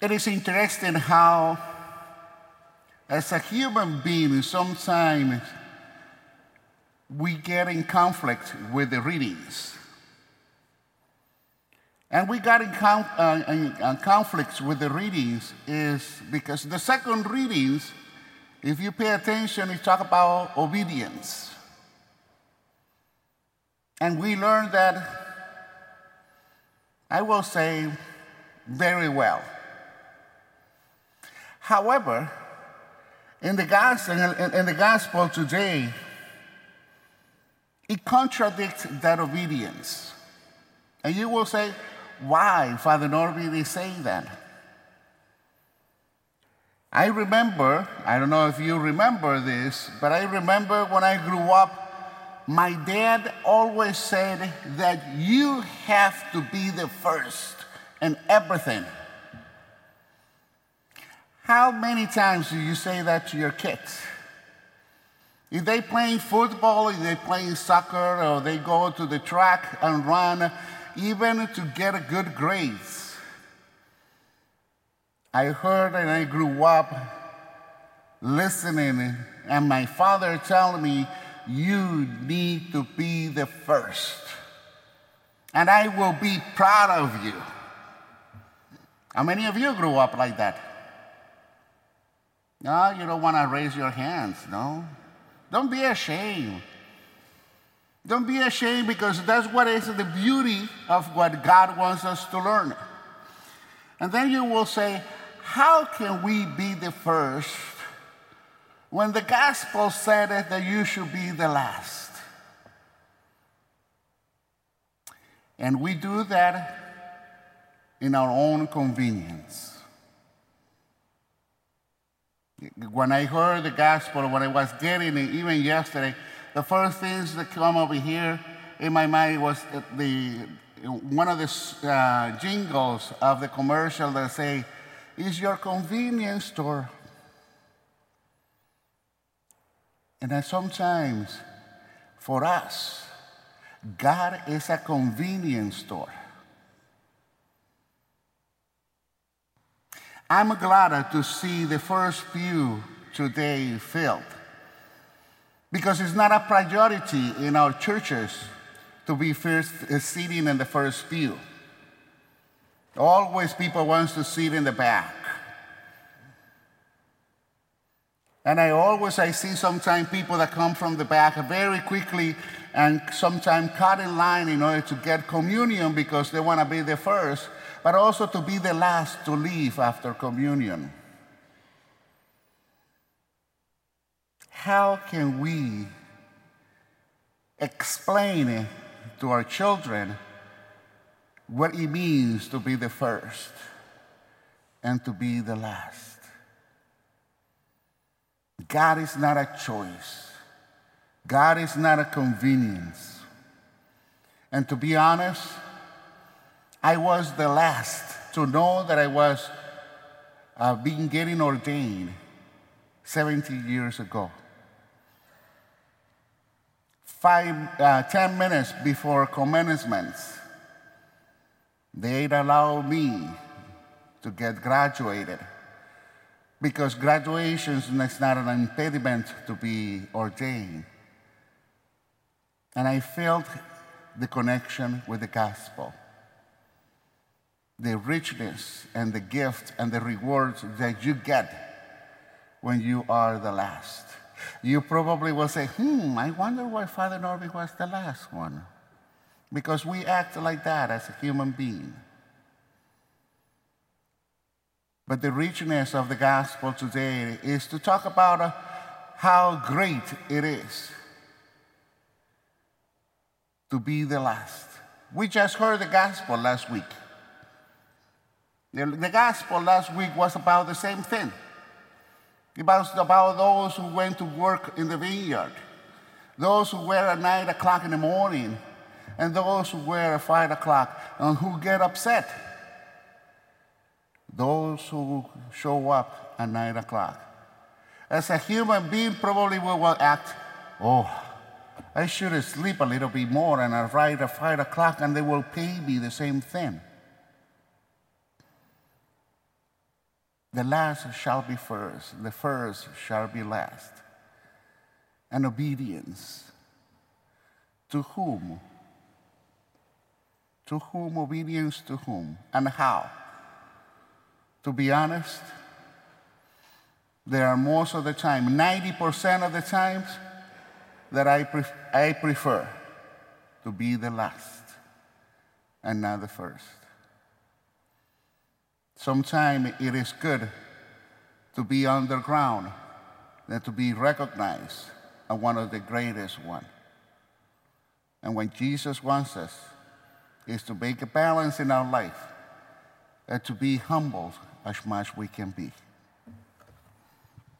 It is interesting how, as a human being, sometimes we get in conflict with the readings. And we got in, uh, in, in conflicts with the readings is because the second readings, if you pay attention, it talk about obedience. And we learned that, I will say, very well. However, in the gospel, in the gospel today, it contradicts that obedience. And you will say, why, Father Norby, they say that? I remember, I don't know if you remember this, but I remember when I grew up, my dad always said that you have to be the first in everything. How many times do you say that to your kids? If they playing football, if they playing soccer, or they go to the track and run, even to get good grades. I heard and I grew up listening, and my father telling me, You need to be the first, and I will be proud of you. How many of you grew up like that? No, you don't want to raise your hands, no? Don't be ashamed. Don't be ashamed because that's what is the beauty of what God wants us to learn. And then you will say, How can we be the first when the gospel said that you should be the last? And we do that in our own convenience. When I heard the gospel, when I was getting it, even yesterday, the first things that come over here in my mind was the one of the uh, jingles of the commercial that say, "Is your convenience store?" And then sometimes, for us, God is a convenience store. I'm glad to see the first pew today filled because it's not a priority in our churches to be first uh, sitting in the first pew. Always people wants to sit in the back. And I always I see sometimes people that come from the back very quickly and sometimes cut in line in order to get communion because they want to be the first but also to be the last to leave after communion. How can we explain to our children what it means to be the first and to be the last? God is not a choice. God is not a convenience. And to be honest, I was the last to know that I was uh, being getting ordained 70 years ago. Five, uh, 10 minutes before commencement, they'd allow me to get graduated because graduation is not an impediment to be ordained. And I felt the connection with the gospel the richness and the gift and the rewards that you get when you are the last. You probably will say, hmm, I wonder why Father Norby was the last one. Because we act like that as a human being. But the richness of the gospel today is to talk about uh, how great it is to be the last. We just heard the gospel last week. The, the gospel last week was about the same thing. It was about those who went to work in the vineyard, those who were at 9 o'clock in the morning, and those who were at 5 o'clock and who get upset. Those who show up at 9 o'clock. As a human being, probably we will act, oh, I should sleep a little bit more and arrive at 5 o'clock and they will pay me the same thing. The last shall be first, the first shall be last. And obedience. To whom? To whom obedience to whom? And how? To be honest, there are most of the time, 90% of the times, that I, pref- I prefer to be the last and not the first. Sometimes it is good to be underground than to be recognized as one of the greatest one. And when Jesus wants us is to make a balance in our life and to be humble as much we can be.